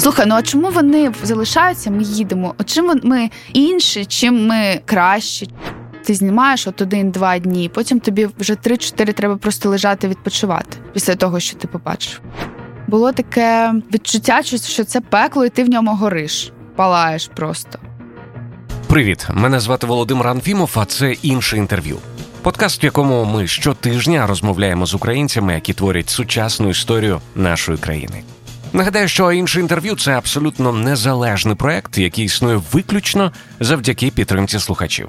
Слухай, ну а чому вони залишаються? Ми їдемо. Чим ми інші, чим ми кращі? Ти знімаєш от один-два дні, потім тобі вже три-чотири треба просто лежати відпочивати після того, що ти побачив. Було таке відчуття, що це пекло, і ти в ньому гориш, палаєш просто. Привіт, мене звати Володимир Анфімов, а це інше інтерв'ю. Подкаст, в якому ми щотижня розмовляємо з українцями, які творять сучасну історію нашої країни. Нагадаю, що інше інтерв'ю це абсолютно незалежний проект, який існує виключно завдяки підтримці слухачів.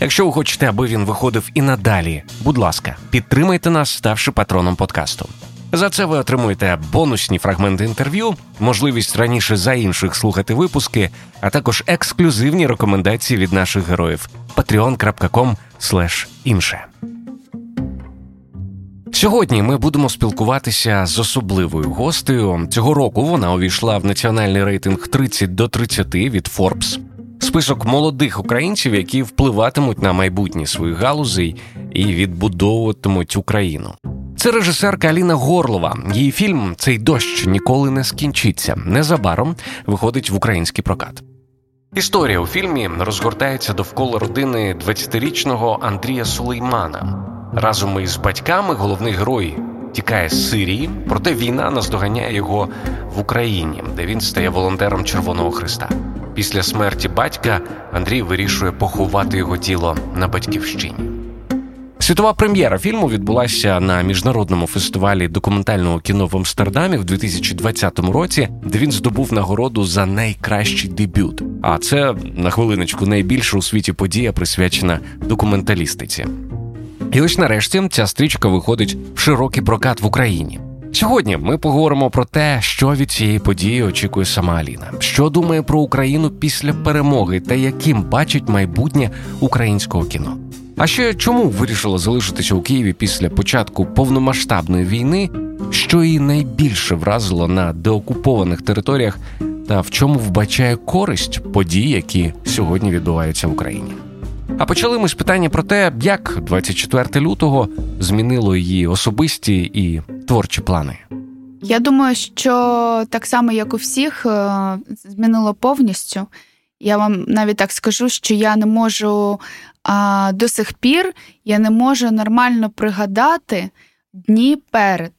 Якщо ви хочете, аби він виходив і надалі, будь ласка, підтримайте нас, ставши патроном подкасту. За це ви отримуєте бонусні фрагменти інтерв'ю, можливість раніше за інших слухати випуски, а також ексклюзивні рекомендації від наших героїв patreon.com інше. Сьогодні ми будемо спілкуватися з особливою гостею. Цього року вона увійшла в національний рейтинг 30 до 30 від Forbes. список молодих українців, які впливатимуть на майбутнє своїх галузей і відбудовуватимуть Україну. Це режисерка Аліна Горлова. Її фільм Цей дощ ніколи не скінчиться. Незабаром виходить в український прокат. Історія у фільмі розгортається довкола родини 20-річного Андрія Сулеймана. Разом із батьками головний герой тікає з Сирії, проте війна наздоганяє його в Україні, де він стає волонтером Червоного Христа. Після смерті батька Андрій вирішує поховати його тіло на батьківщині. Світова прем'єра фільму відбулася на міжнародному фестивалі документального кіно в Амстердамі в 2020 році, де він здобув нагороду за найкращий дебют. А це на хвилиночку найбільша у світі подія присвячена документалістиці. І ось нарешті ця стрічка виходить в широкий прокат в Україні. Сьогодні ми поговоримо про те, що від цієї події очікує сама Аліна, що думає про Україну після перемоги та яким бачить майбутнє українського кіно. А ще чому вирішила залишитися у Києві після початку повномасштабної війни, що її найбільше вразило на деокупованих територіях, та в чому вбачає користь подій, які сьогодні відбуваються в Україні. А почали ми з питання про те, як 24 лютого змінило її особисті і творчі плани. Я думаю, що так само, як у всіх, е, змінило повністю. Я вам навіть так скажу, що я не можу а, до сих пір я не можу нормально пригадати дні перед.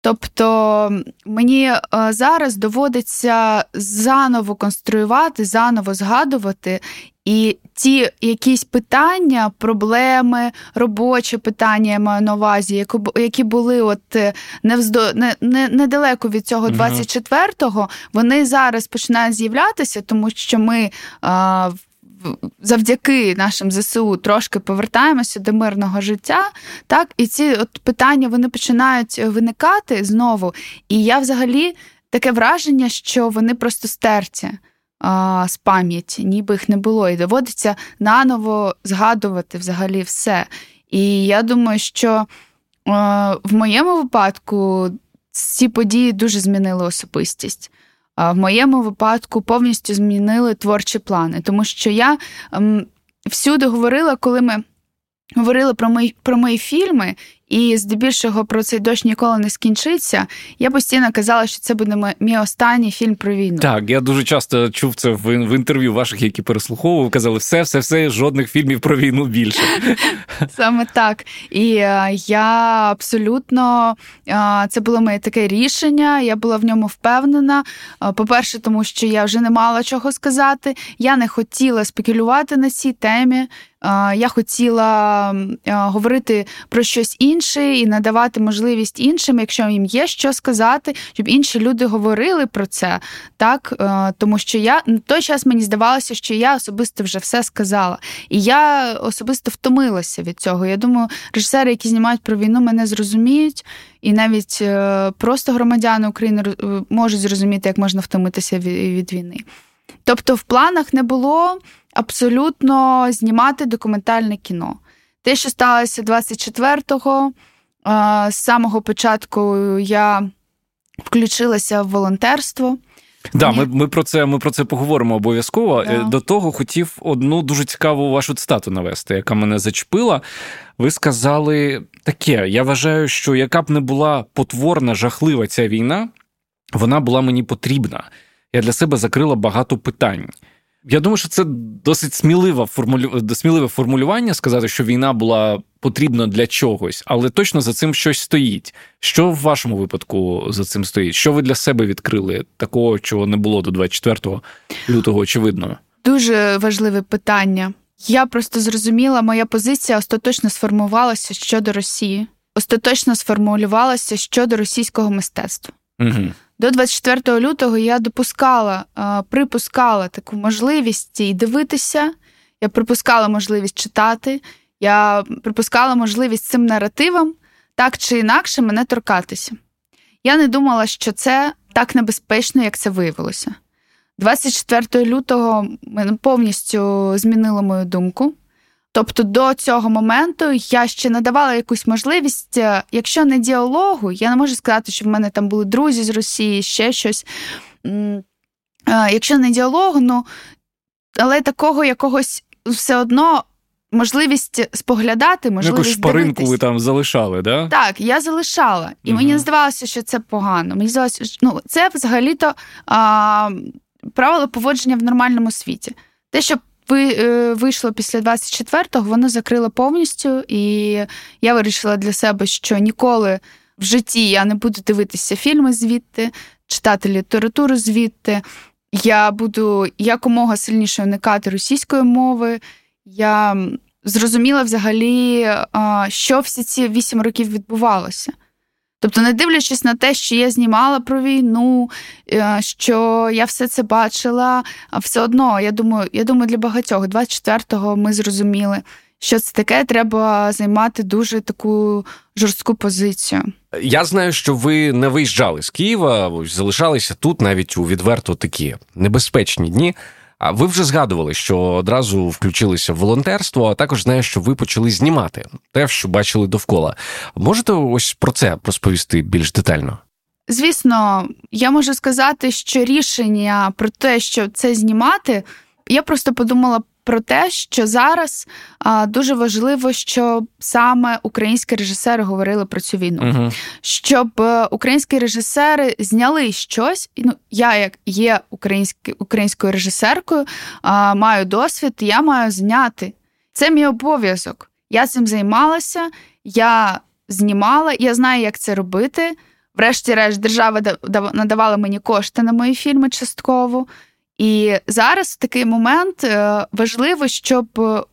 Тобто мені е, зараз доводиться заново конструювати, заново згадувати. І ті якісь питання, проблеми, робочі питання я маю на увазі, які були от е, невздо не, не, недалеко від цього 24-го, вони зараз починають з'являтися, тому що ми а, завдяки нашим ЗСУ трошки повертаємося до мирного життя, так і ці от питання вони починають виникати знову. І я взагалі таке враження, що вони просто стерті. З пам'яті, ніби їх не було, і доводиться наново згадувати взагалі все. І я думаю, що в моєму випадку ці події дуже змінили особистість в моєму випадку повністю змінили творчі плани, тому що я ем, всюди говорила, коли ми говорили про мої про мої фільми, і здебільшого про цей дощ ніколи не скінчиться. Я постійно казала, що це буде мій останній фільм про війну. Так, я дуже часто чув це в, в інтерв'ю ваших, які переслуховував. Казали, все, все, все, жодних фільмів про війну більше. Саме так. І е, я абсолютно е, це було моє таке рішення. Я була в ньому впевнена. Е, по-перше, тому що я вже не мала чого сказати. Я не хотіла спекулювати на цій темі. Я хотіла говорити про щось інше і надавати можливість іншим, якщо їм є що сказати, щоб інші люди говорили про це. Так, тому що я на той час мені здавалося, що я особисто вже все сказала. І я особисто втомилася від цього. Я думаю, режисери, які знімають про війну, мене зрозуміють, і навіть е, просто громадяни України е, можуть зрозуміти, як можна втомитися від війни. Тобто, в планах не було абсолютно знімати документальне кіно. Те, що сталося 24-го, з самого початку я включилася в волонтерство. Да, ми ми про це ми про це поговоримо обов'язково. Да. Е, до того хотів одну дуже цікаву вашу цитату навести, яка мене зачепила. Ви сказали таке: я вважаю, що яка б не була потворна, жахлива ця війна, вона була мені потрібна. я для себе закрила багато питань. Я думаю, що це досить сміливе формулю... сміливе формулювання сказати, що війна була потрібна для чогось, але точно за цим щось стоїть. Що в вашому випадку за цим стоїть? Що ви для себе відкрили такого, чого не було до 24 лютого, очевидно? Дуже важливе питання. Я просто зрозуміла, моя позиція остаточно сформувалася щодо Росії, остаточно сформулювалася щодо російського мистецтва. Угу. До 24 лютого я допускала, припускала таку можливість і дивитися. Я припускала можливість читати, я припускала можливість цим наративам так чи інакше мене торкатися. Я не думала, що це так небезпечно, як це виявилося. 24 лютого мене повністю змінило мою думку. Тобто до цього моменту я ще надавала якусь можливість, е, якщо не діалогу, я не можу сказати, що в мене там були друзі з Росії, ще щось. Е, якщо не діалогу, ну але такого якогось все одно. Можливість споглядати, можливість Якусь шпаринку ви там залишали, да? Так, я залишала. І угу. мені здавалося, що це погано. Мені здавалося, що ну, це взагалі-то а, правило поводження в нормальному світі. Те, що ви е, вийшло після 24-го, воно закрило повністю, і я вирішила для себе, що ніколи в житті я не буду дивитися фільми звідти, читати літературу звідти. Я буду якомога сильніше уникати російської мови. Я зрозуміла взагалі, що всі ці вісім років відбувалося. Тобто, не дивлячись на те, що я знімала про війну, е, що я все це бачила, все одно, я думаю, я думаю, для багатьох 24-го ми зрозуміли, що це таке, треба займати дуже таку жорстку позицію. Я знаю, що ви не виїжджали з Києва, залишалися тут навіть у відверто такі небезпечні дні. А ви вже згадували, що одразу включилися в волонтерство, а також знаю, що ви почали знімати те, що бачили довкола. Можете ось про це розповісти більш детально? Звісно, я можу сказати, що рішення про те, що це знімати, я просто подумала про те, що зараз а, дуже важливо, щоб саме українські режисери говорили про цю війну, uh щоб е, українські режисери зняли щось. Ну, я, як є українські, українською режисеркою, а, маю досвід, я маю зняти. Це мій обов'язок. Я цим займалася, я знімала, я знаю, як це робити. Врешті-решт, держава надавала мені кошти на мої фільми частково. І зараз в такий момент е, важливо, щоб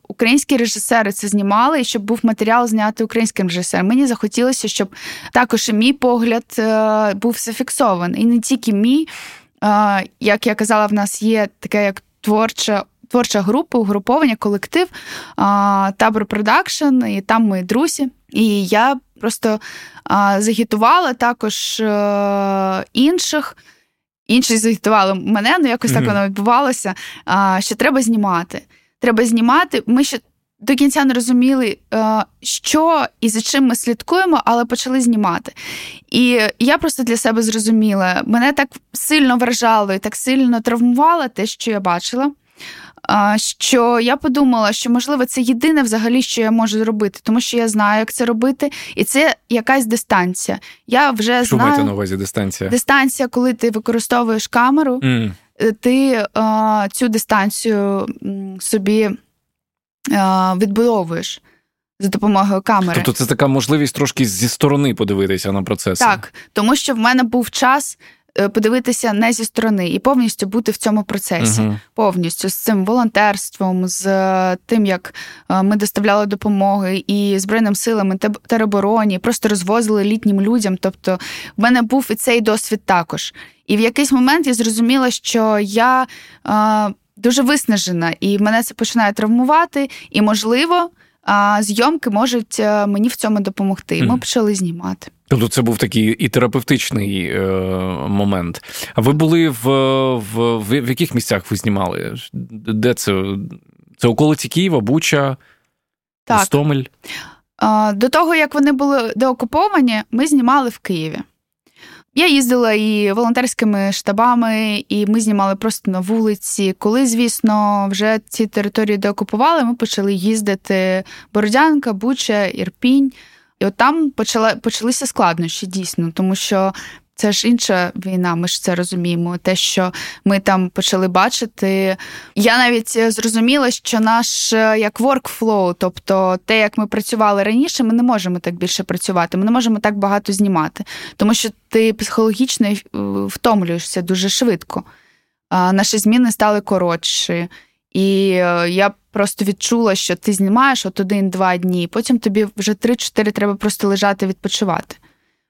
українські режисери це знімали, і щоб був матеріал зняти українським режисером. Мені захотілося, щоб також і мій погляд е, був зафіксований. І не тільки мій, е, як я казала, в нас є таке як творча. Творча група, угруповання, колектив, табор продакшн, і там мої друзі. І я просто загітувала також інших інші загітували мене, ну якось mm-hmm. так воно відбувалося. а, Що треба знімати. Треба знімати. Ми ще до кінця не розуміли, що і за чим ми слідкуємо, але почали знімати. І я просто для себе зрозуміла, мене так сильно вражало і так сильно травмувало те, що я бачила що я подумала, що можливо це єдине взагалі, що я можу зробити, тому що я знаю, як це робити, і це якась дистанція. Я вже що знаю... на увазі дистанція? Дистанція, коли ти використовуєш камеру, mm. ти а, цю дистанцію собі а, відбудовуєш. За допомогою камери. Тобто це така можливість трошки зі сторони подивитися на процес. Так, тому що в мене був час, подивитися не зі сторони і повністю бути в цьому процесі, uh повністю з цим волонтерством, з е, тим, як е, ми доставляли допомоги і збройним силам, і теробороні, просто розвозили літнім людям. Тобто, в мене був і цей досвід також. І в якийсь момент я зрозуміла, що я е, дуже виснажена, і мене це починає травмувати, і можливо а зйомки можуть е, мені в цьому допомогти. Ми почали знімати. Тобто це був такий і терапевтичний е, момент. А ви були в, в в, в яких місцях ви знімали? Де це? Це околиці Києва, Буча, так. Стомель? До того, як вони були деокуповані, ми знімали в Києві. Я їздила і волонтерськими штабами, і ми знімали просто на вулиці. Коли, звісно, вже ці території деокупували, ми почали їздити Бородянка, Буча, Ірпінь. І от там почала, почалися складнощі дійсно, тому що це ж інша війна, ми ж це розуміємо. Те, що ми там почали бачити. Я навіть зрозуміла, що наш як workflow, тобто те, як ми працювали раніше, ми не можемо так більше працювати, ми не можемо так багато знімати, тому що ти психологічно втомлюєшся дуже швидко. Наші зміни стали коротші. І е, я просто відчула, що ти знімаєш от один-два дні, потім тобі вже три-чотири треба просто лежати відпочивати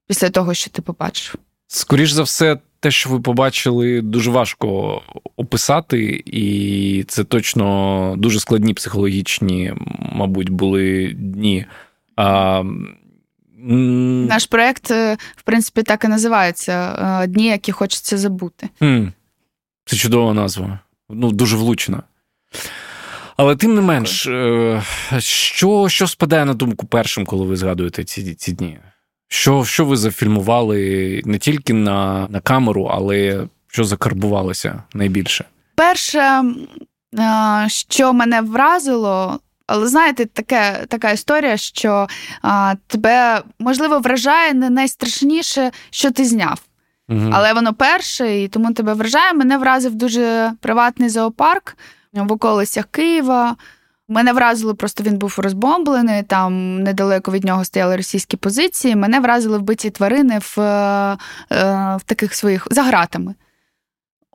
після того, що ти побачив. Скоріш за все, те, що ви побачили, дуже важко описати, і це точно дуже складні психологічні, мабуть, були дні. А... Наш проєкт, е, в принципі, так і називається е, Дні, які хочеться забути. Це чудова назва. Ну, дуже влучна. Але тим не менш, е, що що спадає на думку першим, коли ви згадуєте ці ці дні? Що що ви зафільмували не тільки на, на камеру, але що закарбувалося найбільше? Перше, е, що мене вразило, але знаєте, таке, така історія, що а, тебе можливо вражає не найстрашніше, що ти зняв. Угу. Але воно перше, і тому тебе вражає. Мене вразив дуже приватний зоопарк в околицях Києва. Мене вразило, просто він був розбомблений. Там недалеко від нього стояли російські позиції. Мене вразили вбиті тварини в е, в таких своїх за гратами.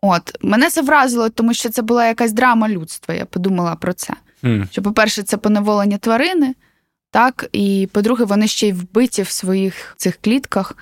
От мене це вразило, тому що це була якась драма людства. Я подумала про це. Mm. Що, по-перше, це поневолені тварини, так, і по-друге, вони ще й вбиті в своїх цих клітках.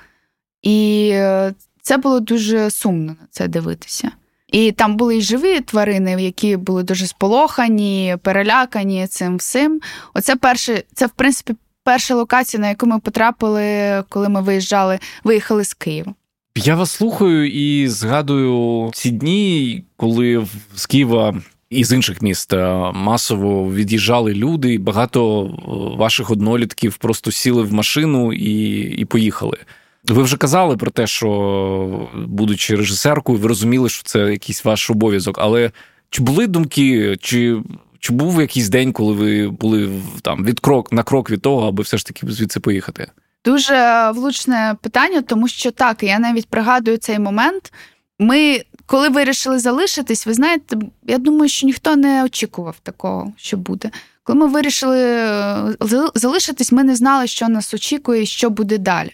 І е, це було дуже сумно на це дивитися. І там були й живі тварини, які були дуже сполохані, перелякані цим всім. Оце перше, це в принципі перша локація, на яку ми потрапили, коли ми виїжджали, виїхали з Києва. Я вас слухаю і згадую ці дні, коли з Києва і з інших міст е, масово від'їжджали люди, і багато е, ваших однолітків просто сіли в машину і, і поїхали. Ви вже казали про те, що, будучи режисеркою, ви розуміли, що це якийсь ваш обов'язок. Але чи були думки, чи чи був якийсь день, коли ви були там від крок на крок від того, аби все ж таки звідси поїхати? Дуже влучне питання, тому що так, я навіть пригадую цей момент. Ми, коли вирішили залишитись, ви знаєте, я думаю, що ніхто не очікував такого, що буде. Коли ми вирішили е, залишитись, ми не знали, що нас очікує і що буде далі.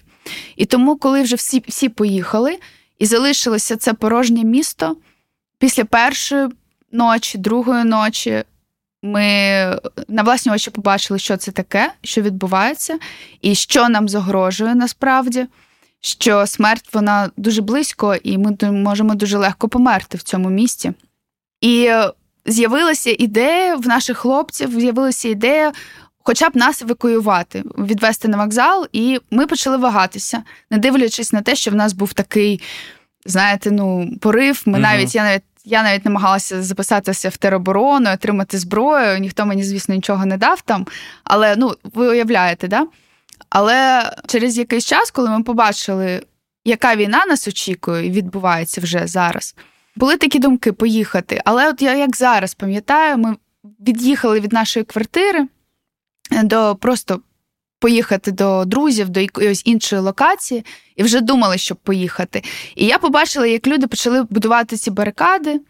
І тому, коли вже всі всі поїхали і залишилося це порожнє місто, після першої ночі, другої ночі, ми на власні очі побачили, що це таке, що відбувається, і що нам загрожує насправді, що смерть вона дуже близько, і ми можемо дуже легко померти в цьому місті. І з'явилася ідея в наших хлопців, з'явилася ідея хоча б нас евакуювати, відвести на вокзал, і ми почали вагатися, не дивлячись на те, що в нас був такий, знаєте, ну, порив. Ми угу. навіть я навіть. Я навіть намагалася записатися в тероборону, отримати зброю. Ніхто мені, звісно, нічого не дав там. Але ну, ви уявляєте, да? Але через якийсь час, коли ми побачили, яка війна нас очікує і відбувається вже зараз, були такі думки поїхати. Але от я як зараз пам'ятаю, ми від'їхали від нашої квартири, до просто поїхати до друзів, до якоїсь іншої локації, і вже думали, щоб поїхати. І я побачила, як люди почали будувати ці барикади,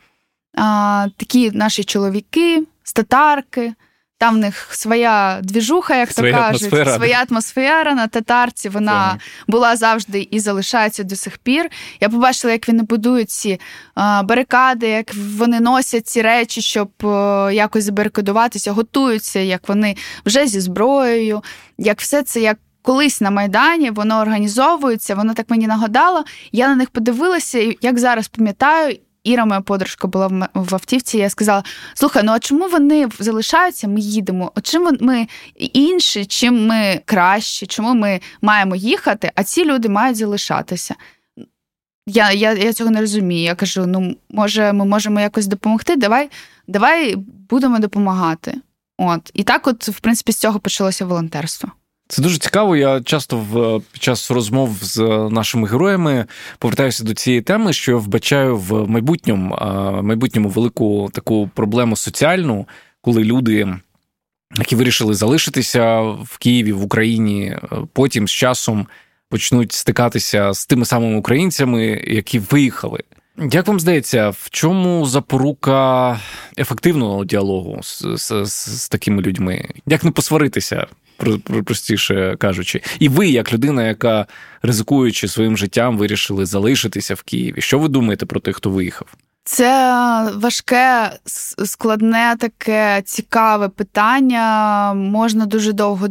а, такі наші чоловіки, статарки. Там в них своя двіжуха, як своя то кажуть, атмосфера. своя атмосфера на татарці. Вона Це. була завжди і залишається до сих пір. Я побачила, як вони будують ці а, барикади, як вони носять ці речі, щоб а, якось забарикадуватися, готуються, як вони вже зі зброєю, як все це як. Колись на Майдані воно організовується, воно так мені нагадало. Я на них подивилася, і як зараз пам'ятаю, Іра, моя подружка, була в автівці. Я сказала: слухай, ну а чому вони залишаються? Ми їдемо? От чим ми інші, чим ми кращі, чому ми маємо їхати, а ці люди мають залишатися? Я я, я цього не розумію. Я кажу: ну, може, ми можемо якось допомогти? Давай, давай будемо допомагати. От і так, от, в принципі, з цього почалося волонтерство. Це дуже цікаво. Я часто в під час розмов з нашими героями повертаюся до цієї теми, що я вбачаю в майбутньому майбутньому велику таку проблему соціальну, коли люди, які вирішили залишитися в Києві в Україні, потім з часом почнуть стикатися з тими самими українцями, які виїхали. Як вам здається, в чому запорука ефективного діалогу з, з, з такими людьми? Як не посваритися, простіше кажучи, і ви, як людина, яка ризикуючи своїм життям, вирішили залишитися в Києві? Що ви думаєте про тих, хто виїхав? Це важке, складне, таке цікаве питання. Можна дуже довго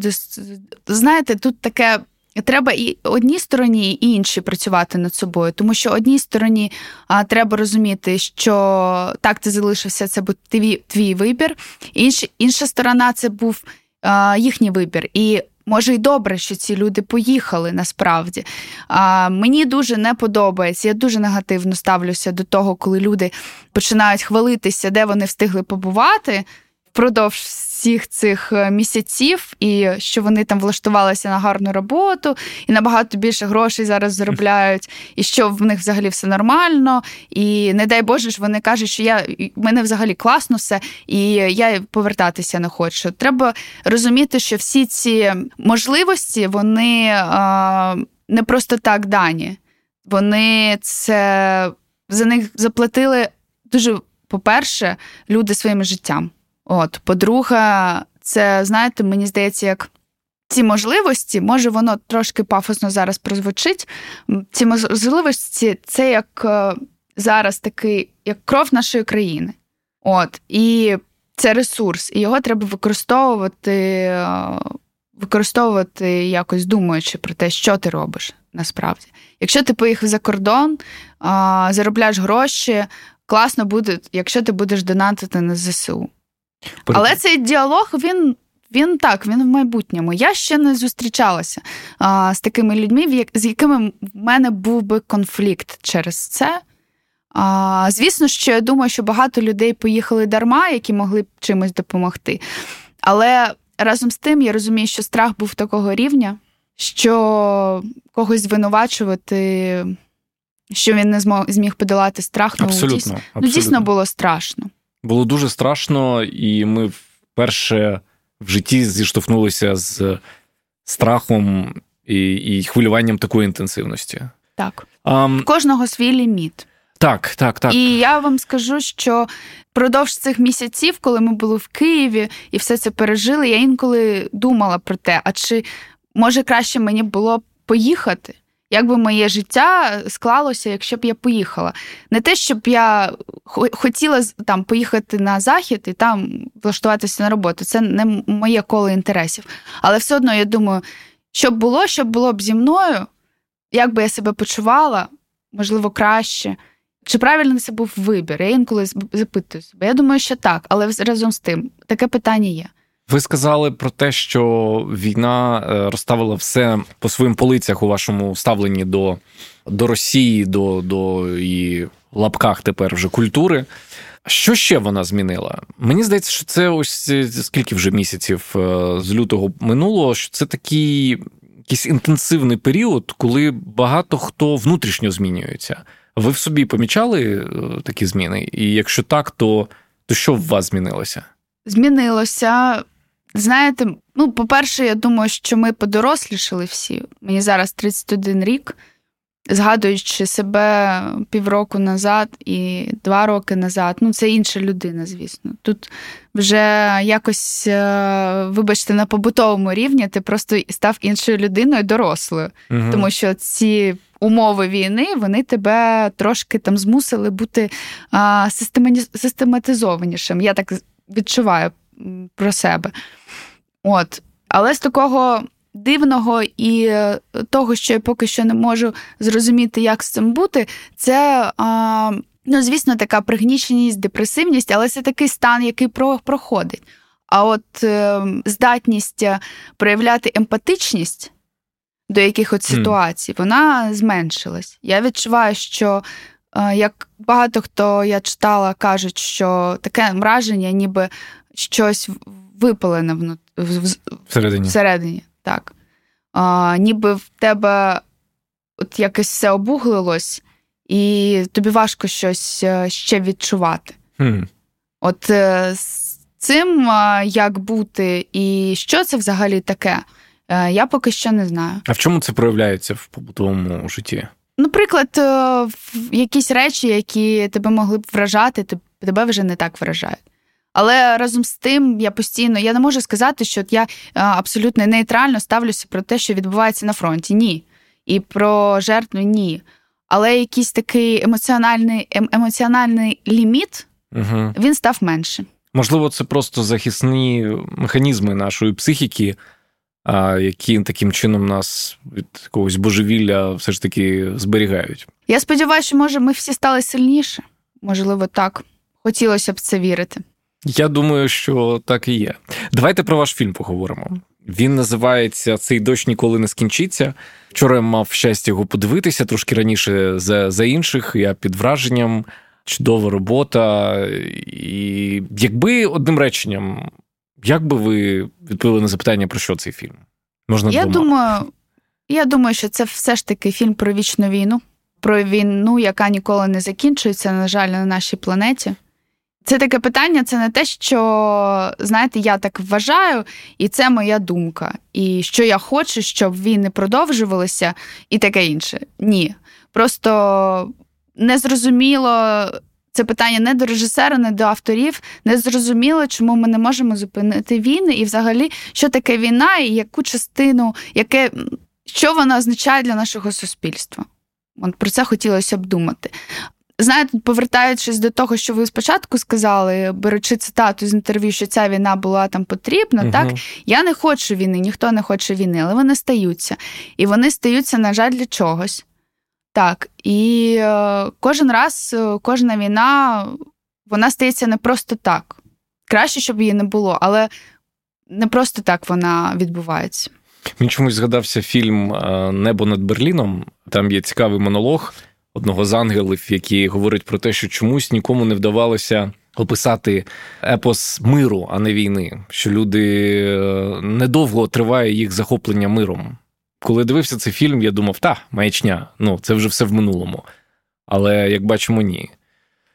знаєте, тут таке. Треба і одній стороні, і іншій працювати над собою, тому що одній стороні а, треба розуміти, що так ти залишився, це був твій, твій вибір. Інш, інша сторона це був їхній вибір. І Може, й добре, що ці люди поїхали насправді. А, Мені дуже не подобається. Я дуже негативно ставлюся до того, коли люди починають хвалитися, де вони встигли побувати впродовж всіх цих е, місяців, і що вони там влаштувалися на гарну роботу, і набагато більше грошей зараз заробляють, і що в них взагалі все нормально. І не дай Боже ж вони кажуть, що я в мене взагалі класно все, і я повертатися не хочу. Треба розуміти, що всі ці можливості вони а, не просто так дані. Вони це за них заплатили дуже. По-перше, люди своїм життям. От, по-друге, це, знаєте, мені здається, як ці можливості, може, воно трошки пафосно зараз прозвучить. Ці можливості це як е, зараз такий, як кров нашої країни. От, І це ресурс, і його треба використовувати, е, використовувати якось думаючи про те, що ти робиш насправді. Якщо ти поїхав за кордон, заробляєш гроші, класно буде, якщо ти будеш донатити на ЗСУ. Але цей діалог він. Він так, він в майбутньому. Я ще не зустрічалася а, з такими людьми, з якими в мене був би конфлікт через це. А, Звісно, що я думаю, що багато людей поїхали дарма, які могли б чимось допомогти. Але разом з тим я розумію, що страх був такого рівня, що когось звинувачувати, що він не змог зміг подолати страх. Ну, дійсно, абсолютно. Ну, дійсно було страшно. Було дуже страшно, і ми вперше в житті зіштовхнулися з страхом і і хвилюванням такої інтенсивності. Так. Um, Кожного свій ліміт. Так, так, так. І я вам скажу, що впродовж цих місяців, коли ми були в Києві і все це пережили, я інколи думала про те, а чи може краще мені було поїхати? Як би моє життя склалося, якщо б я поїхала. Не те, щоб я хотіла там поїхати на захід і там влаштуватися на роботу. Це не моє коло інтересів. Але все одно я думаю, що б було, що було б зі мною, як би я себе почувала, можливо, краще. Чи правильно це був вибір? Я інколи запитую себе. Я думаю, що так, але разом з тим таке питання є. Ви сказали про те, що війна е, розставила все по своїм полицях у вашому ставленні до до Росії, до до її лапках тепер вже культури. Що ще вона змінила? Мені здається, що це ось е, скільки вже місяців е, з лютого минуло, що це такий якийсь інтенсивний період, коли багато хто внутрішньо змінюється. Ви в собі помічали такі зміни? І якщо так, то, то що в вас змінилося? Змінилося Знаєте, ну, по-перше, я думаю, що ми подорослішали всі. Мені зараз 31 рік, згадуючи себе півроку назад і два роки назад. Ну, це інша людина, звісно. Тут вже якось, е, вибачте, на побутовому рівні ти просто став іншою людиною, дорослою. Угу. Тому що ці. Умови війни вони тебе трошки там змусили бути а, систематизованішим. Я так відчуваю про себе. От. Але з такого дивного і е, того, що я поки що не можу зрозуміти, як з цим бути, це. А, Ну, звісно, така пригніченість, депресивність, але це такий стан, який проходить. А от е, здатність е, проявляти емпатичність до якихось mm. ситуацій, вона зменшилась. Я відчуваю, що е, як багато хто я читала, кажуть, що таке враження, ніби щось випалене внут... всередині. всередині. Так. А, Ніби в тебе от якось все обуглилось, і тобі важко щось е, ще відчувати. Mm. От е, з цим як бути, і що це взагалі таке? Е, я поки що не знаю. А в чому це проявляється в побутовому житті? Наприклад, е, якісь речі, які тебе могли б вражати, тебе вже не так вражають. Але разом з тим я постійно я не можу сказати, що я абсолютно нейтрально ставлюся про те, що відбувається на фронті. Ні. І про жертву ні. Але якийсь такий емоціональний ем, емоціональний ліміт угу. він став менше. Можливо, це просто захисні механізми нашої психіки, які таким чином нас від якогось божевілля все ж таки зберігають. Я сподіваюся, що може ми всі стали сильніше. Можливо, так. Хотілося б це вірити. Я думаю, що так і є. Давайте про ваш фільм поговоримо. Він називається Цей дощ ніколи не скінчиться. Вчора я мав щастя його подивитися трошки раніше за за інших. Я під враженням, чудова робота. І якби одним реченням, як би ви відповіли на запитання, про що цей фільм? Можна Я двома? думаю, я думаю, що це все ж таки фільм про вічну війну, про війну, яка ніколи не закінчується, на жаль, на нашій планеті. Це таке питання, це не те, що, знаєте, я так вважаю, і це моя думка. І що я хочу, щоб війни продовжувалися, і таке інше. Ні. Просто незрозуміло. Це питання не до режисера, не до авторів. Не зрозуміло, чому ми не можемо зупинити війни, і взагалі, що таке війна, і яку частину, яке, що вона означає для нашого суспільства. От Про це хотілося б думати. Знаєте, повертаючись до того, що ви спочатку сказали, беручи цитату з інтерв'ю, що ця війна була там потрібна, угу. так я не хочу війни, ніхто не хоче війни, але вони стаються. І вони стаються, на жаль, для чогось. Так. І е, кожен раз, е, кожна війна, вона стається не просто так. Краще, щоб її не було, але не просто так вона відбувається. Мені чомусь згадався фільм е, Небо над Берліном. Там є цікавий монолог одного з ангелів, який говорить про те, що чомусь нікому не вдавалося описати епос миру, а не війни. Що люди е, недовго триває їх захоплення миром. Коли дивився цей фільм, я думав, та, маячня, ну це вже все в минулому. Але як бачимо, ні.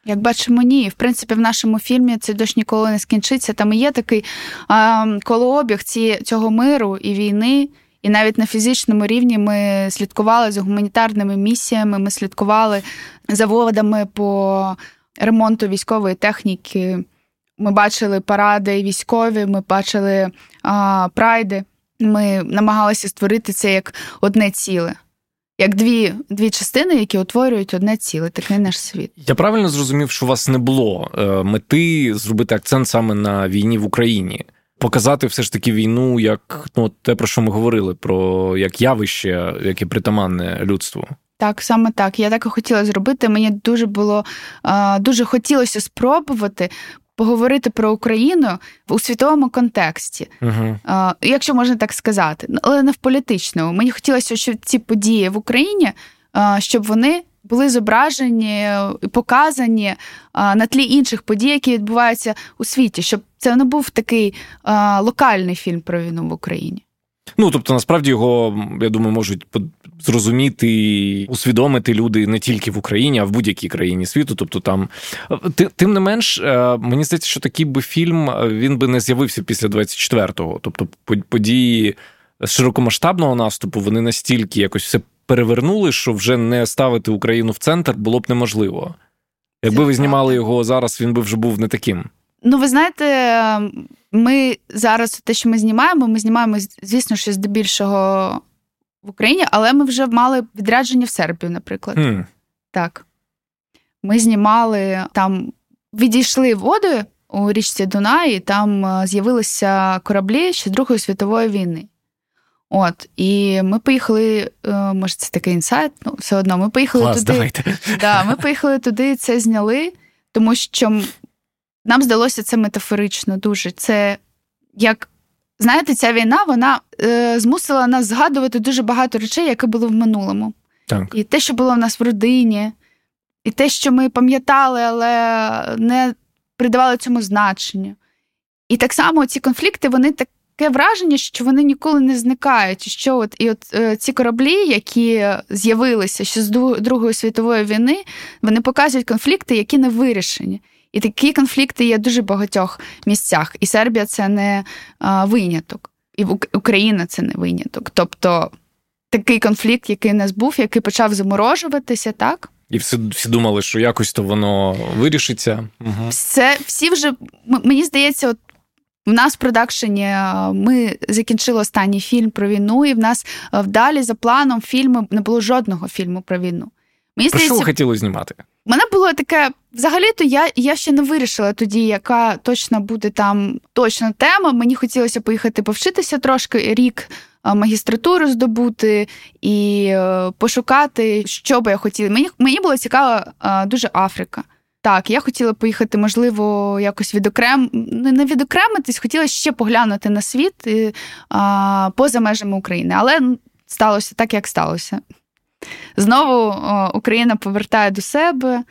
Як бачимо, ні. В принципі, в нашому фільмі це дощ ніколи не скінчиться. Там є такий а, колообіг ці, цього миру і війни. І навіть на фізичному рівні ми слідкували за гуманітарними місіями, ми слідкували заводами по ремонту військової техніки. Ми бачили паради військові, ми бачили а, прайди. Ми намагалися створити це як одне ціле. Як дві дві частини, які утворюють одне ціле, такий наш світ. Я правильно зрозумів, що у вас не було е, мети зробити акцент саме на війні в Україні показати все ж таки війну як ну, те, про що ми говорили, про як явище, яке притаманне людству. Так, саме так. Я так і хотіла зробити. Мені дуже було дуже хотілося спробувати поговорити про Україну у світовому контексті, uh якщо можна так сказати, але не в політичному. Мені хотілося, щоб ці події в Україні, щоб вони були зображені і показані на тлі інших подій, які відбуваються у світі, щоб це не був такий локальний фільм про війну в Україні. Ну тобто, насправді його, я думаю, можуть зрозуміти усвідомити люди не тільки в Україні, а в будь-якій країні світу. Тобто, там тим не менш, е, мені здається, що такий би фільм е, він би не з'явився після 24-го. Тобто, події широкомасштабного наступу вони настільки якось все перевернули, що вже не ставити Україну в центр було б неможливо. Якби ви знімали його зараз, він би вже був не таким. Ну, ви знаєте, ми зараз те, що ми знімаємо, ми знімаємо, звісно, що здебільшого в Україні, але ми вже мали відрядження в Сербію, наприклад. Mm. Так. Ми знімали там, відійшли води у річці Дунай, і там е, з'явилися кораблі ще Другої світової війни. От, і ми поїхали, е, може, це такий інсайт, ну все одно. Ми поїхали Клас, туди. Давайте. Да, Ми поїхали туди, це зняли, тому що нам здалося це метафорично дуже. Це як, знаєте, ця війна вона е, змусила нас згадувати дуже багато речей, які були в минулому. Так. І те, що було в нас в родині, і те, що ми пам'ятали, але не придавали цьому значення. І так само ці конфлікти, вони так таке враження, що вони ніколи не зникають. Що от і от е, ці кораблі, які з'явилися ще з Другої світової війни, вони показують конфлікти, які не вирішені. І такі конфлікти є в дуже багатьох місцях. І Сербія це не а, виняток. і Україна це не виняток. Тобто такий конфлікт, який у нас був, який почав заморожуватися, так? І всі всі думали, що якось то воно вирішиться. Угу. Все, всі вже мені здається, от в нас в продакшені е, ми закінчили останній фільм про війну, і в нас е, вдалі за планом фільму не було жодного фільму про війну. Мені Про здається, що ви хотіли знімати? У мене було таке. Взагалі-то я я ще не вирішила тоді, яка точно буде там точна тема. Мені хотілося поїхати повчитися трошки рік е, магістратуру здобути і пошукати, що би я хотіла. Мені мені було цікаво дуже Африка. Так, я хотіла поїхати, можливо, якось відокрем... не відокремитись, хотіла ще поглянути на світ а, поза межами України. Але сталося так, як сталося. Знову Україна повертає до себе.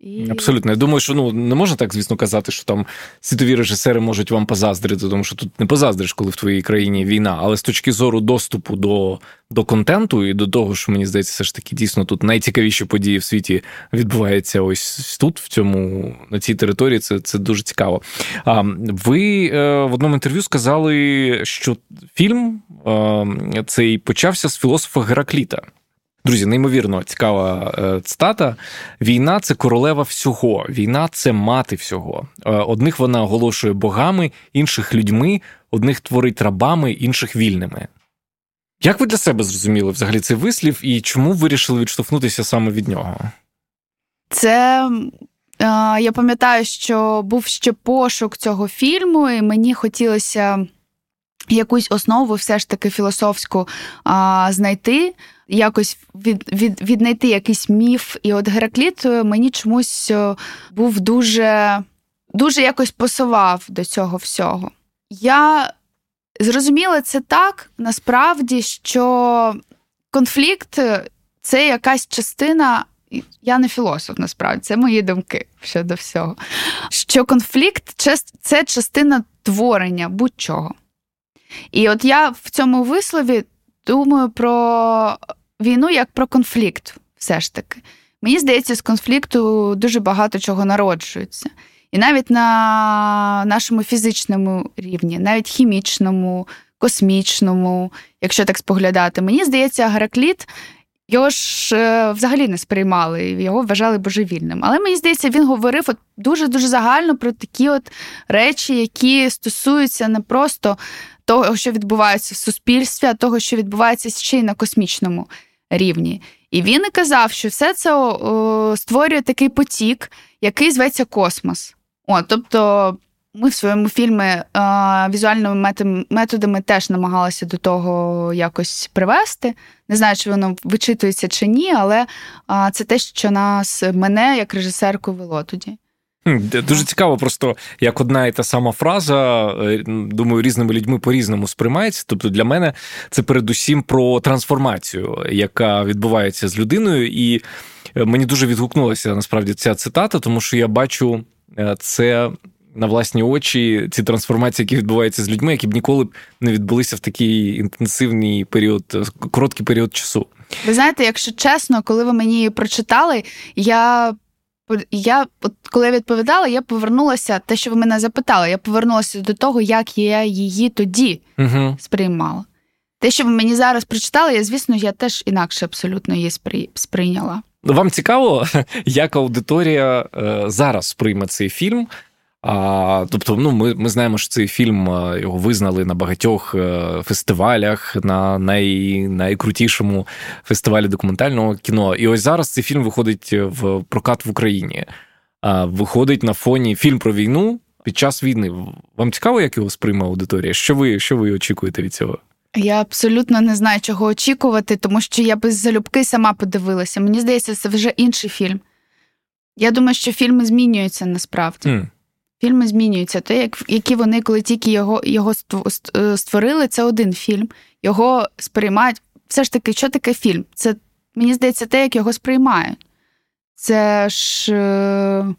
І... Абсолютно. Я думаю, що ну не можна так, звісно, казати, що там світові режисери можуть вам позаздрити, тому що тут не позаздриш, коли в твоїй країні війна. Але з точки зору доступу до до контенту і до того, що мені здається, все ж таки дійсно тут найцікавіші події в світі відбуваються ось тут, в цьому на цій території. Це це дуже цікаво. А ви е, в одному інтерв'ю сказали, що фільм е, цей почався з філософа Геракліта. Друзі, неймовірно цікава е, цитата. Війна це королева всього, війна це мати всього. Е, одних вона оголошує богами, інших людьми, одних творить рабами, інших вільними. Як ви для себе зрозуміли взагалі цей вислів і чому вирішили відштовхнутися саме від нього? Це е, я пам'ятаю, що був ще пошук цього фільму, і мені хотілося якусь основу все ж таки філософську знайти якось від, від, віднайти якийсь міф. І от Геракліт е, мені чомусь е, був дуже, дуже якось посував до цього всього. Я зрозуміла це так насправді, що конфлікт це якась частина. Я не філософ, насправді, це мої думки щодо всього. Що конфлікт це частина творення будь-чого. І от я в цьому вислові думаю про війну як про конфлікт, все ж таки. Мені здається, з конфлікту дуже багато чого народжується. І навіть на нашому фізичному рівні, навіть хімічному, космічному, якщо так споглядати, мені здається, Геракліт його ж е, взагалі не сприймали, його вважали божевільним. Але мені здається, він говорив от дуже-дуже загально про такі от речі, які стосуються не просто того, що відбувається в суспільстві, а того, що відбувається ще й на космічному рівні. І він і казав, що все це о, створює такий потік, який зветься космос. О, тобто. Ми в своєму фільмі е, візуальними методами теж намагалися до того якось привести. Не знаю, чи воно вичитується чи ні, але е, це те, що нас мене як режисерку вело тоді. Дуже цікаво, просто як одна і та сама фраза, е, думаю, різними людьми по-різному сприймається. Тобто для мене це передусім про трансформацію, яка відбувається з людиною, і е, мені дуже відгукнулася насправді ця цитата, тому що я бачу е, це. На власні очі ці трансформації, які відбуваються з людьми, які б ніколи б не відбулися в такий інтенсивний період, короткий період часу. Ви знаєте, якщо чесно, коли ви мені прочитали, я я, от коли я відповідала, я повернулася, те, що ви мене запитали, я повернулася до того, як я її тоді угу. сприймала. Те, що ви мені зараз прочитали, я, звісно, я теж інакше абсолютно її сприйняла. Вам цікаво, як аудиторія е, зараз сприйме цей фільм? А, Тобто, ну ми ми знаємо, що цей фільм його визнали на багатьох е, фестивалях, на най, найкрутішому фестивалі документального кіно. І ось зараз цей фільм виходить в прокат в Україні. А, Виходить на фоні фільм про війну під час війни. Вам цікаво, як його сприйме аудиторія? Що ви, Що ви очікуєте від цього? Я абсолютно не знаю, чого очікувати, тому що я без залюбки сама подивилася. Мені здається, це вже інший фільм. Я думаю, що фільми змінюються насправді. Mm. Фільми змінюються. Те, як які вони, коли тільки його його е, створили, це один фільм. Його сприймають. Все ж таки, що таке фільм? Це, мені здається, те, як його сприймають. Це ж е,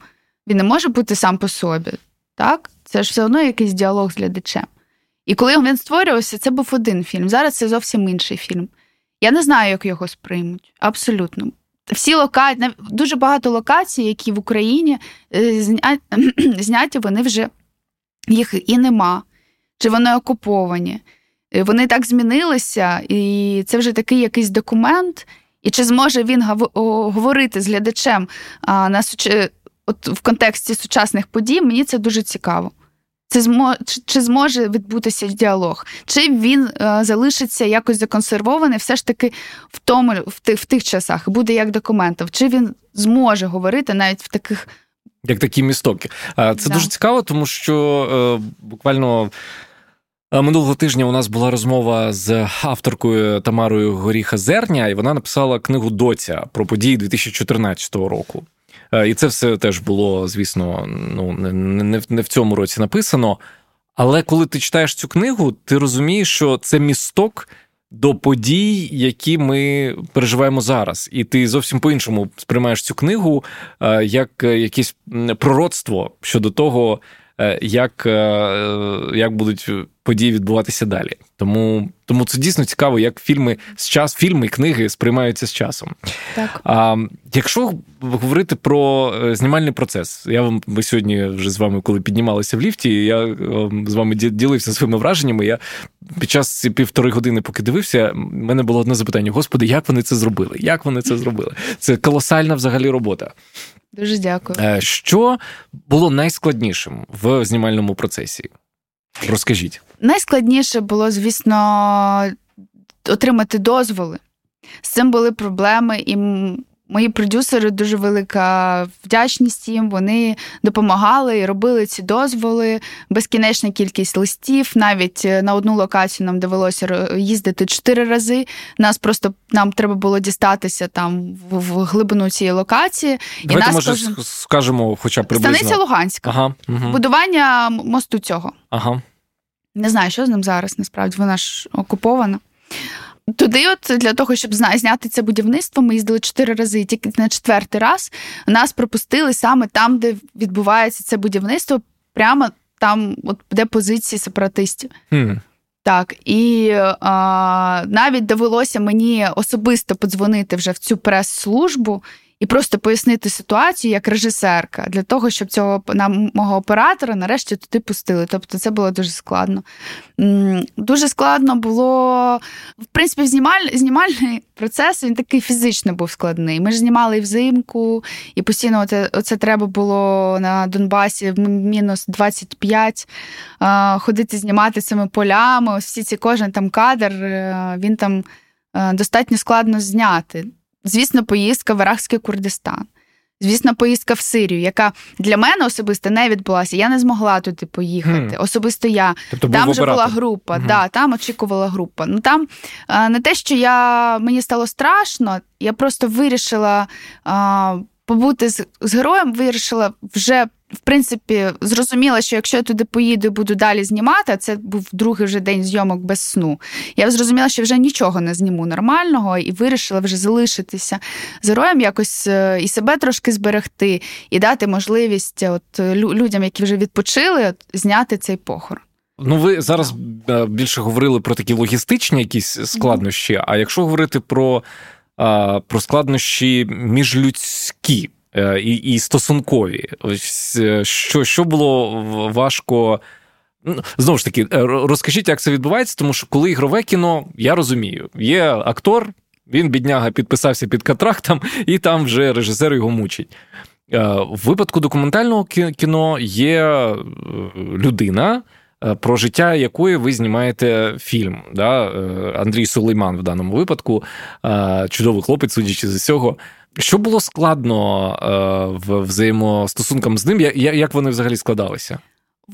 він не може бути сам по собі. так? Це ж все одно якийсь діалог з глядачем. І коли він створювався, це був один фільм. Зараз це зовсім інший фільм. Я не знаю, як його сприймуть. Абсолютно всі локації, дуже багато локацій, які в Україні е, зняті, вони вже їх і нема, чи вони окуповані. Вони так змінилися, і це вже такий якийсь документ. І чи зможе він говорити з глядачем на от в контексті сучасних подій? Мені це дуже цікаво. Це змо... Чи зможе відбутися діалог? Чи він е, залишиться якось законсервований, все ж таки в тому в тих в тих часах буде як документом? Чи він зможе говорити навіть в таких як такі містоки? Це да. дуже цікаво, тому що е, буквально. Е, минулого тижня у нас була розмова з авторкою Тамарою Горіха Зерня, і вона написала книгу Доця про події 2014 року. Е, і це все теж було, звісно, ну не, не в цьому році написано. Але коли ти читаєш цю книгу, ти розумієш, що це місток до подій, які ми переживаємо зараз. І ти зовсім по-іншому сприймаєш цю книгу е, як якесь пророцтво щодо того, Е, як е, як будуть події відбуватися далі. Тому тому це дійсно цікаво, як фільми з час, фільми і книги сприймаються з часом. Так. А якщо говорити про е, знімальний процес, я вам ми сьогодні вже з вами, коли піднімалися в ліфті, я з вами ділився своїми враженнями. Я під час ці півтори години, поки дивився, в мене було одне запитання: Господи, як вони це зробили? Як вони це зробили? Це колосальна взагалі робота. Дуже дякую. Е, що було найскладнішим в знімальному процесі? Розкажіть. Найскладніше було, звісно, отримати дозволи. З цим були проблеми, і Мої продюсери дуже велика вдячність їм. Вони допомагали і робили ці дозволи, безкінечна кількість листів. Навіть е, на одну локацію нам довелося їздити чотири рази. Нас просто нам треба було дістатися там в глибину цієї локації. Давайте, і нас може, кожен... скажемо, хоча приблизно. Станиця Луганська. Ага, угу. Будування мосту цього. Ага. Не знаю, що з ним зараз. Насправді вона ж окупована. Туди, от для того, щоб зняти це будівництво, ми їздили чотири рази. І тільки на четвертий раз нас пропустили саме там, де відбувається це будівництво, прямо там, от де позиції сепаратистів. Mm. Так, і а, навіть довелося мені особисто подзвонити вже в цю прес-службу і просто пояснити ситуацію як режисерка для того, щоб цього нам мого оператора нарешті туди пустили. Тобто це було дуже складно. Дуже складно було, в принципі, знімаль... знімальний процес він такий фізично був складний. Ми ж знімали і взимку, і постійно оце, оце треба було на Донбасі в мінус 25 ходити знімати цими полями. Ось всі ці кожен там кадр, е, він там е, достатньо складно зняти. Звісно, поїздка в Арахський Курдистан. Звісно, поїздка в Сирію, яка для мене особисто не відбулася. Я не змогла туди поїхати. Mm. Особисто я тобто там вже була група. Mm-hmm. Да, Там очікувала група. Ну там не те, що я мені стало страшно, я просто вирішила а, побути з, з героєм, вирішила вже в принципі, зрозуміла, що якщо я туди поїду і буду далі знімати, а це був другий вже день зйомок без сну. Я зрозуміла, що вже нічого не зніму нормального, і вирішила вже залишитися героєм, якось е, і себе трошки зберегти, і дати можливість от людям, які вже відпочили, от, зняти цей похорон. Ну, ви зараз е, більше говорили про такі логістичні якісь складнощі. А якщо говорити про, про складнощі міжлюдські. Е, і і стосункові. Е, що що було важко. Ну, знову ж таки, е, розкажіть, як це відбувається, тому що коли ігрове кіно, я розумію, є актор, він, бідняга, підписався під контрактом, і там вже режисер його мучить. В випадку документального кіно є людина, про життя якої ви знімаєте фільм. Да? Андрій Сулейман в даному випадку, чудовий хлопець, судячи з цього. Що було складно е, в взаємостосункам з ним? Як вони взагалі складалися?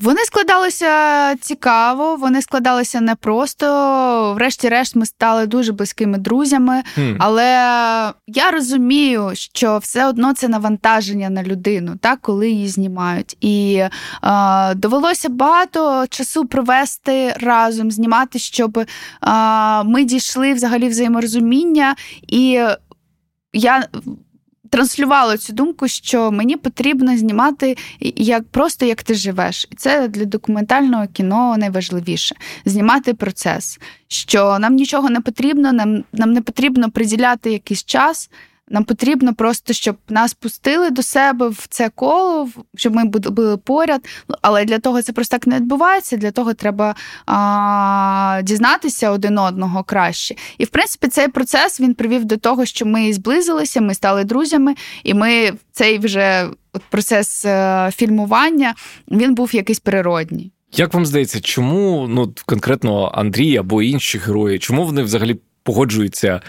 Вони складалися цікаво, вони складалися непросто. Врешті-решт, ми стали дуже близькими друзями. Mm. Але я розумію, що все одно це навантаження на людину, так, коли її знімають. І е, довелося багато часу провести разом, знімати, щоб е, ми дійшли взагалі взаєморозуміння і я транслювала цю думку, що мені потрібно знімати як просто як ти живеш. І це для документального кіно найважливіше знімати процес. Що нам нічого не потрібно, нам, нам не потрібно приділяти якийсь час. Нам потрібно просто, щоб нас пустили до себе в це коло, щоб ми були поряд. Але для того це просто так не відбувається. Для того треба а, дізнатися один одного краще. І в принципі цей процес він привів до того, що ми зблизилися, ми стали друзями, і ми цей вже процес е, фільмування він був якийсь природній. Як вам здається, чому ну конкретно Андрій або інші герої, чому вони взагалі погоджуються?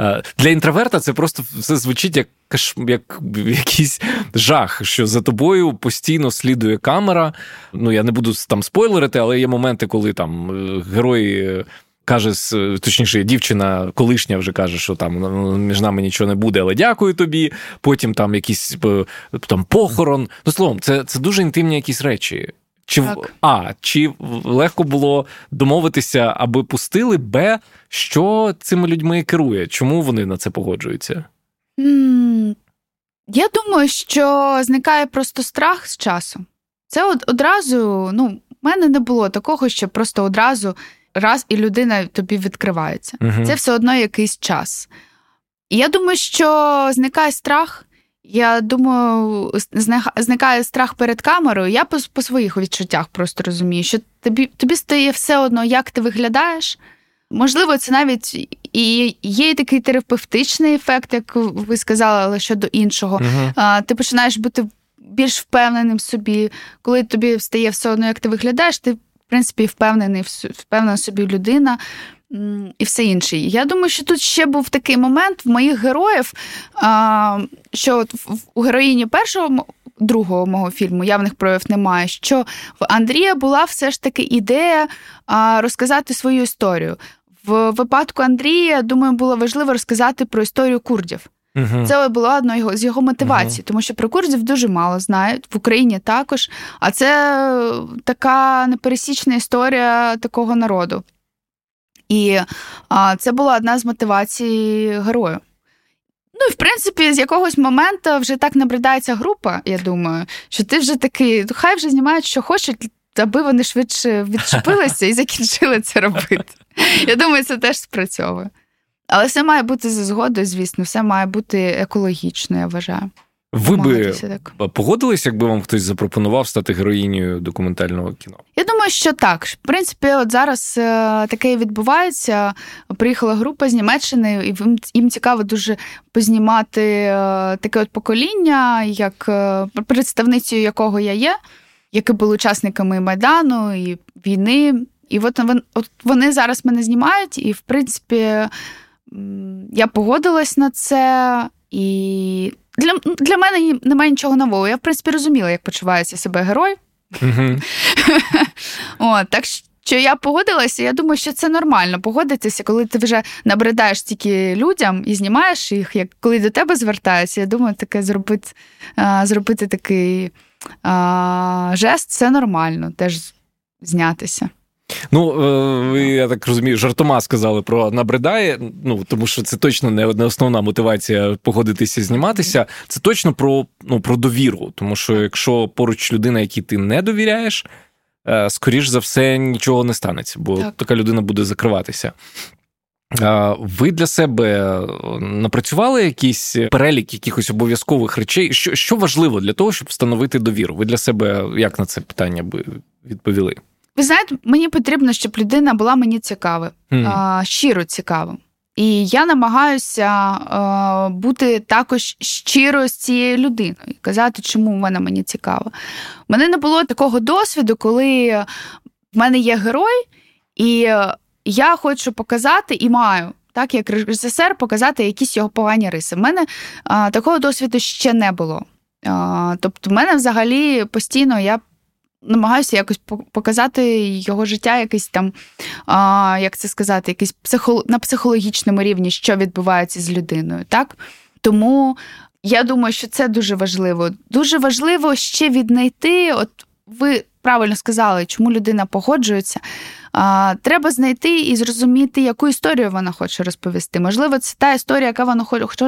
Е, для інтроверта це просто все звучить як як якийсь жах, що за тобою постійно слідує камера. Ну я не буду там спойлерити, але є моменти, коли там е, герої. Каже, точніше, дівчина колишня вже каже, що там ну, між нами нічого не буде, але дякую тобі. Потім там якийсь е, там похорон. Ну, словом, це це дуже інтимні якісь речі. Чи так. А, чи легко було домовитися, аби пустили, Б, що цими людьми керує? Чому вони на це погоджуються? Mm, я думаю, що зникає просто страх з часом. Це од- одразу, ну, в мене не було такого, що просто одразу раз і людина тобі відкривається. uh Це все одно якийсь час. І я думаю, що зникає страх. Я думаю, зникає страх перед камерою. Я по, по своїх відчуттях просто розумію, що тобі тобі стає все одно, як ти виглядаєш. Можливо, це навіть і є такий терапевтичний ефект, як ви сказали, але щодо іншого. Uh-huh. Ти починаєш бути більш впевненим в собі, коли тобі стає все одно, як ти виглядаєш, ти, в принципі, впевнений впевнена собі людина і все інше. Я думаю, що тут ще був такий момент в моїх героїв, що от у героїні першого другого мого фільму явних проявів немає. Що в Андрія була все ж таки ідея розказати свою історію. В випадку Андрія, думаю, було важливо розказати про історію курдів. Це була одна з його мотивацій, тому що про курдів дуже мало знають в Україні також. А це така непересічна історія такого народу. І а, це була одна з мотивацій герою. Ну і в принципі, з якогось моменту вже так набридається група, я думаю, що ти вже такий, хай вже знімають, що хочуть, аби вони швидше відчепилися і закінчили це робити. Я думаю, це теж спрацьовує. Але все має бути за згодою, звісно, все має бути екологічно, я вважаю. Ви би погодились, якби вам хтось запропонував стати героїнею документального кіно? Я думаю, що так. В принципі, от зараз е, таке відбувається. Приїхала група з Німеччини, і їм цікаво дуже познімати е, таке от покоління, як е, представницею якого я є, які були учасниками Майдану і війни. І от вони зараз мене знімають, і в принципі я погодилась на це і. Для для мене немає нічого нового. Я, в принципі, розуміла, як почувається себе герой. Mm-hmm. О, так що я погодилася, я думаю, що це нормально погодитися, коли ти вже набридаєш тільки людям і знімаєш їх, як коли до тебе звертаються. Я думаю, таке зробити зробити такий а, жест це нормально, теж знятися. Ну, е, ви, я так розумію, жартома сказали про набридає, ну тому що це точно не основна мотивація погодитися зніматися. Це точно про ну, про довіру. Тому що якщо поруч людина, якій ти не довіряєш, е, скоріш за все нічого не станеться, бо так. така людина буде закриватися. Ви для себе напрацювали якийсь перелік якихось обов'язкових речей? Що що важливо для того, щоб встановити довіру? Ви для себе як на це питання би відповіли? Ви знаєте, мені потрібно, щоб людина була мені цікава, mm. щиро цікава. І я намагаюся е, бути також щиро з цією людиною і казати, чому вона мені цікава. У мене не було такого досвіду, коли в мене є герой, і я хочу показати і маю, так як режисер, показати якісь його погані риси. У мене е, такого досвіду ще не було. Е, тобто, в мене взагалі постійно я намагаюся якось показати його життя, якийсь там, а, як це сказати, якийсь психо... на психологічному рівні, що відбувається з людиною. так? Тому я думаю, що це дуже важливо. Дуже важливо ще віднайти, от ви правильно сказали, чому людина погоджується. А, Треба знайти і зрозуміти, яку історію вона хоче розповісти. Можливо, це та історія, яка вона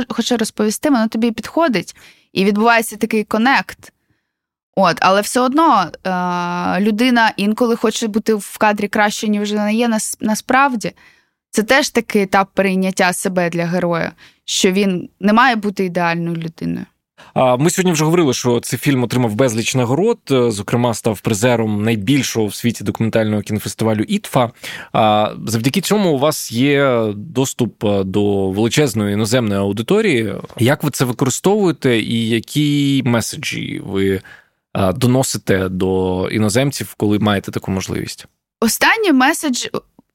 хоче розповісти, вона тобі підходить, і відбувається такий конект. От, Але все одно е, людина інколи хоче бути в кадрі краще, ніж вона є насправді. Це теж такий етап прийняття себе для героя, що він не має бути ідеальною людиною. Ми сьогодні вже говорили, що цей фільм отримав безліч нагород. Зокрема, став призером найбільшого в світі документального кінофестивалю ІТФА. Завдяки цьому у вас є доступ до величезної іноземної аудиторії. Як ви це використовуєте, і які меседжі ви доносите до іноземців, коли маєте таку можливість? Останній меседж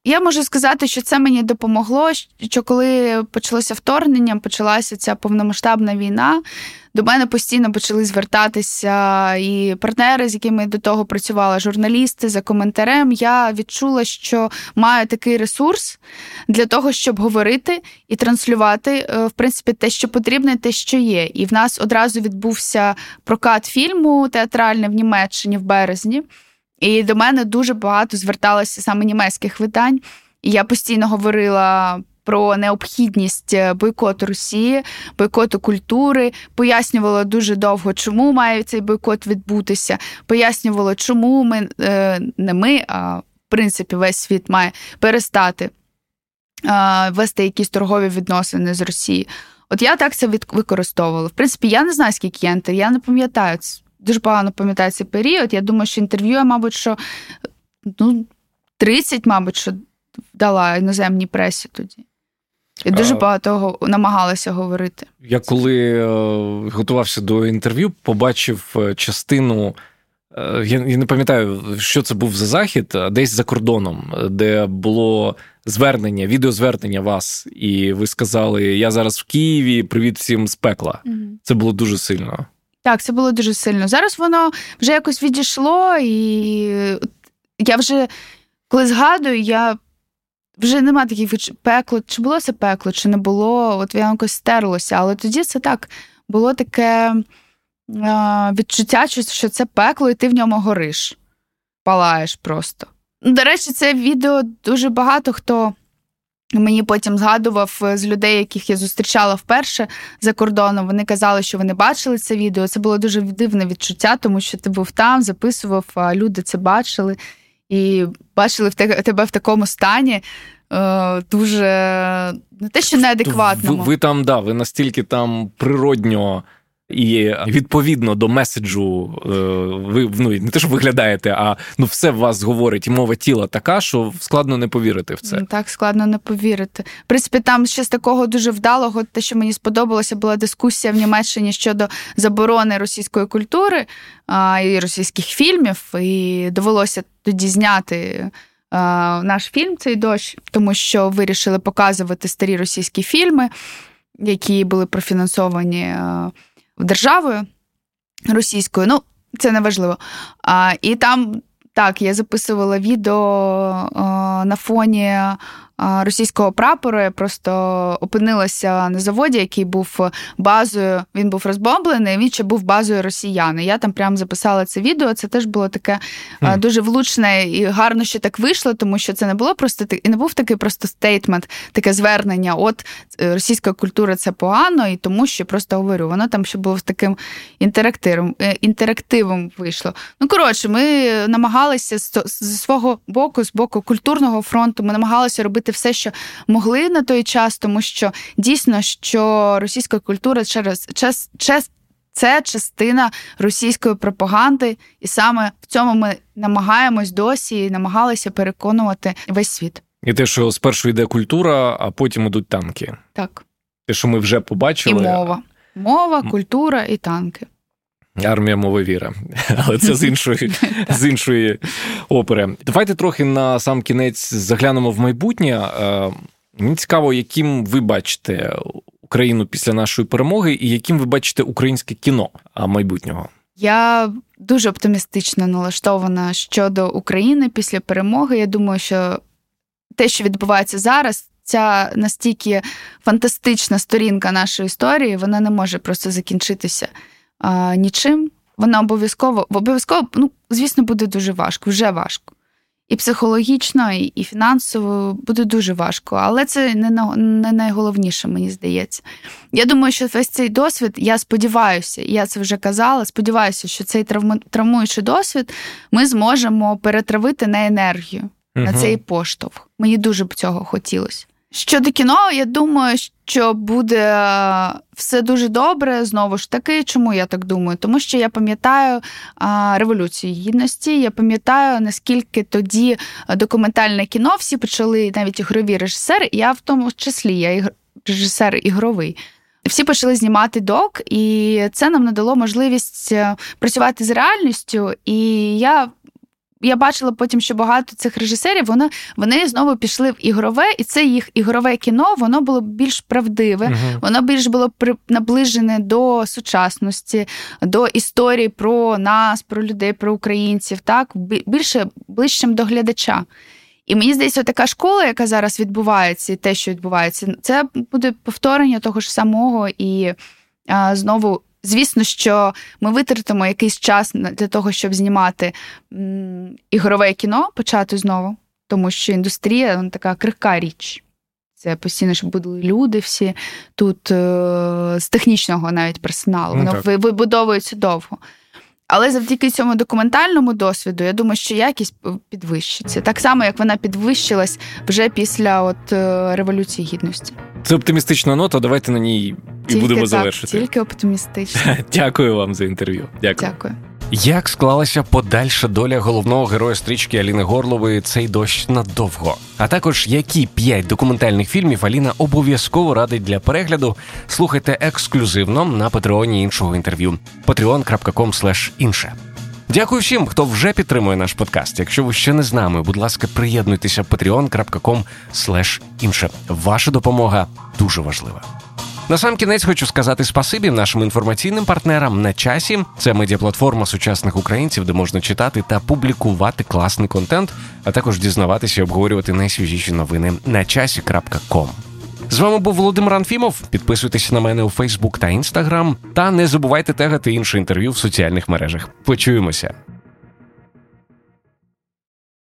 я можу сказати, що це мені допомогло. Що коли почалося вторгнення, почалася ця повномасштабна війна. До мене постійно почали звертатися і партнери, з якими до того працювала, журналісти за коментарем. Я відчула, що маю такий ресурс для того, щоб говорити і транслювати е, в принципі те, що потрібно, те, що є. І в нас одразу відбувся прокат фільму театральний в Німеччині в березні. І до мене дуже багато зверталося саме німецьких видань. І я постійно говорила. Про необхідність е, бойкоту Росії, бойкоту культури, пояснювала дуже довго, чому має цей бойкот відбутися. Пояснювала, чому ми е, не ми, а в принципі весь світ має перестати вести якісь торгові відносини з Росією. От я так це використовувала. В принципі, я не знаю, скільки я я не пам'ятаю дуже погано пам'ятаю цей період. Я думаю, що інтерв'ю я, мабуть, що ну, 30, мабуть, що дала іноземній пресі тоді. І дуже багато намагалася говорити. Я коли е, готувався до інтерв'ю, побачив е, частину. Е, я не пам'ятаю, що це був за захід, десь за кордоном, де було звернення, відеозвернення вас, і ви сказали: Я зараз в Києві, привіт всім з пекла. Угу. Це було дуже сильно. Так, це було дуже сильно. Зараз воно вже якось відійшло, і я вже коли згадую, я вже нема таких пекло, чи було це пекло, чи не було, от воно якось стерлося. Але тоді це так було таке відчуття, що це пекло, і ти в ньому гориш, палаєш просто. До речі, це відео дуже багато хто. Мені потім згадував е, з людей, яких я зустрічала вперше за кордоном. Вони казали, що вони бачили це відео. Це було дуже дивне відчуття, тому що ти був там, записував, а люди це бачили і бачили тебе в такому стані. Е, дуже не те, що неадекватно. Ви, ви там, да, ви настільки там природньо і відповідно до меседжу, е, ви ну не те, що виглядаєте, а ну все в вас говорить, і мова тіла така, що складно не повірити в це. Так, складно не повірити. В принципі, там ще з такого дуже вдалого, те, що мені сподобалося, була дискусія в Німеччині щодо заборони російської культури а, і російських фільмів, і довелося тоді зняти. Наш фільм цей дощ, тому що вирішили показувати старі російські фільми, які були профінансовані державою російською. Ну, це не важливо. І там так, я записувала відео на фоні російського прапору. Я просто опинилася на заводі, який був базою. Він був розбомблений. Він ще був базою росіян. Я там прямо записала це відео. Це теж було таке mm. дуже влучне і гарно, що так вийшло, тому що це не було просто і не був такий просто стейтмент, таке звернення. От е, російська культура це погано, і тому що просто говорю, воно там ще було таким інтерактивом е, інтерактивом вийшло. Ну коротше, ми намагалися з свого боку, з боку культурного фронту, ми намагалися робити все, що могли на той час, тому що дійсно, що російська культура через час, час це частина російської пропаганди, і саме в цьому ми намагаємось досі і намагалися переконувати весь світ. І те, що спершу йде культура, а потім ідуть танки. Так. Те, що ми вже побачили. І мова. Мова, культура і танки. Армія мови віра, але це з іншої з іншої опери. Давайте трохи на сам кінець заглянемо в майбутнє. Е, мені цікаво, яким ви бачите Україну після нашої перемоги, і яким ви бачите українське кіно майбутнього. Я дуже оптимістично налаштована щодо України після перемоги. Я думаю, що те, що відбувається зараз, ця настільки фантастична сторінка нашої історії, вона не може просто закінчитися а, нічим, вона обов'язково обов'язково, ну, звісно, буде дуже важко, вже важко. І психологічно, і, і фінансово буде дуже важко, але це не на, не найголовніше, мені здається. Я думаю, що весь цей досвід, я сподіваюся, я це вже казала. Сподіваюся, що цей травмуючий досвід ми зможемо перетравити на енергію. угу. на цей поштовх. Мені дуже б цього хотілося. Щодо кіно, я думаю, що буде все дуже добре. Знову ж таки, чому я так думаю? Тому що я пам'ятаю революцію гідності. Я пам'ятаю, наскільки тоді документальне кіно всі почали навіть ігрові режисери. Я в тому числі я ігр... режисер ігровий. Всі почали знімати док, і це нам надало можливість е, працювати з реальністю. І я я бачила потім, що багато цих режисерів вони вони знову пішли в ігрове, і це їх ігрове кіно воно було більш правдиве, uh воно більш було при, наближене до сучасності, до історії про нас, про людей, про українців, так більше ближчим до глядача. І мені здається, така школа, яка зараз відбувається, і те, що відбувається, це буде повторення того ж самого і а, знову Звісно, що ми витратимо якийсь час для того, щоб знімати ігрове кіно, почати знову, тому що індустрія вона така крихка річ. Це постійно, щоб були люди всі тут е- з технічного навіть персоналу. Ну, Воно вибудовується довго. Але завдяки цьому документальному досвіду, я думаю, що якість підвищиться. Так само, як вона підвищилась вже після от е, Революції Гідності. Це оптимістична нота. Давайте на ній і будемо так, завершити. Тільки оптимістично. Дякую вам за інтерв'ю. Дякую. Дякую. Як склалася подальша доля головного героя стрічки Аліни Горлової цей дощ надовго? А також які п'ять документальних фільмів Аліна обов'язково радить для перегляду, слухайте ексклюзивно на патреоні іншого інтерв'ю patreon.com інше. Дякую всім, хто вже підтримує наш подкаст. Якщо ви ще не з нами, будь ласка, приєднуйтеся patreon.com інше. Ваша допомога дуже важлива. На сам кінець хочу сказати спасибі нашим інформаційним партнерам на часі. Це медіаплатформа сучасних українців, де можна читати та публікувати класний контент, а також дізнаватися і обговорювати найсвіжіші новини на часі.ком. З вами був Володимир Анфімов. Підписуйтесь на мене у Фейсбук та Інстаграм. Та не забувайте тегати інше інтерв'ю в соціальних мережах. Почуємося.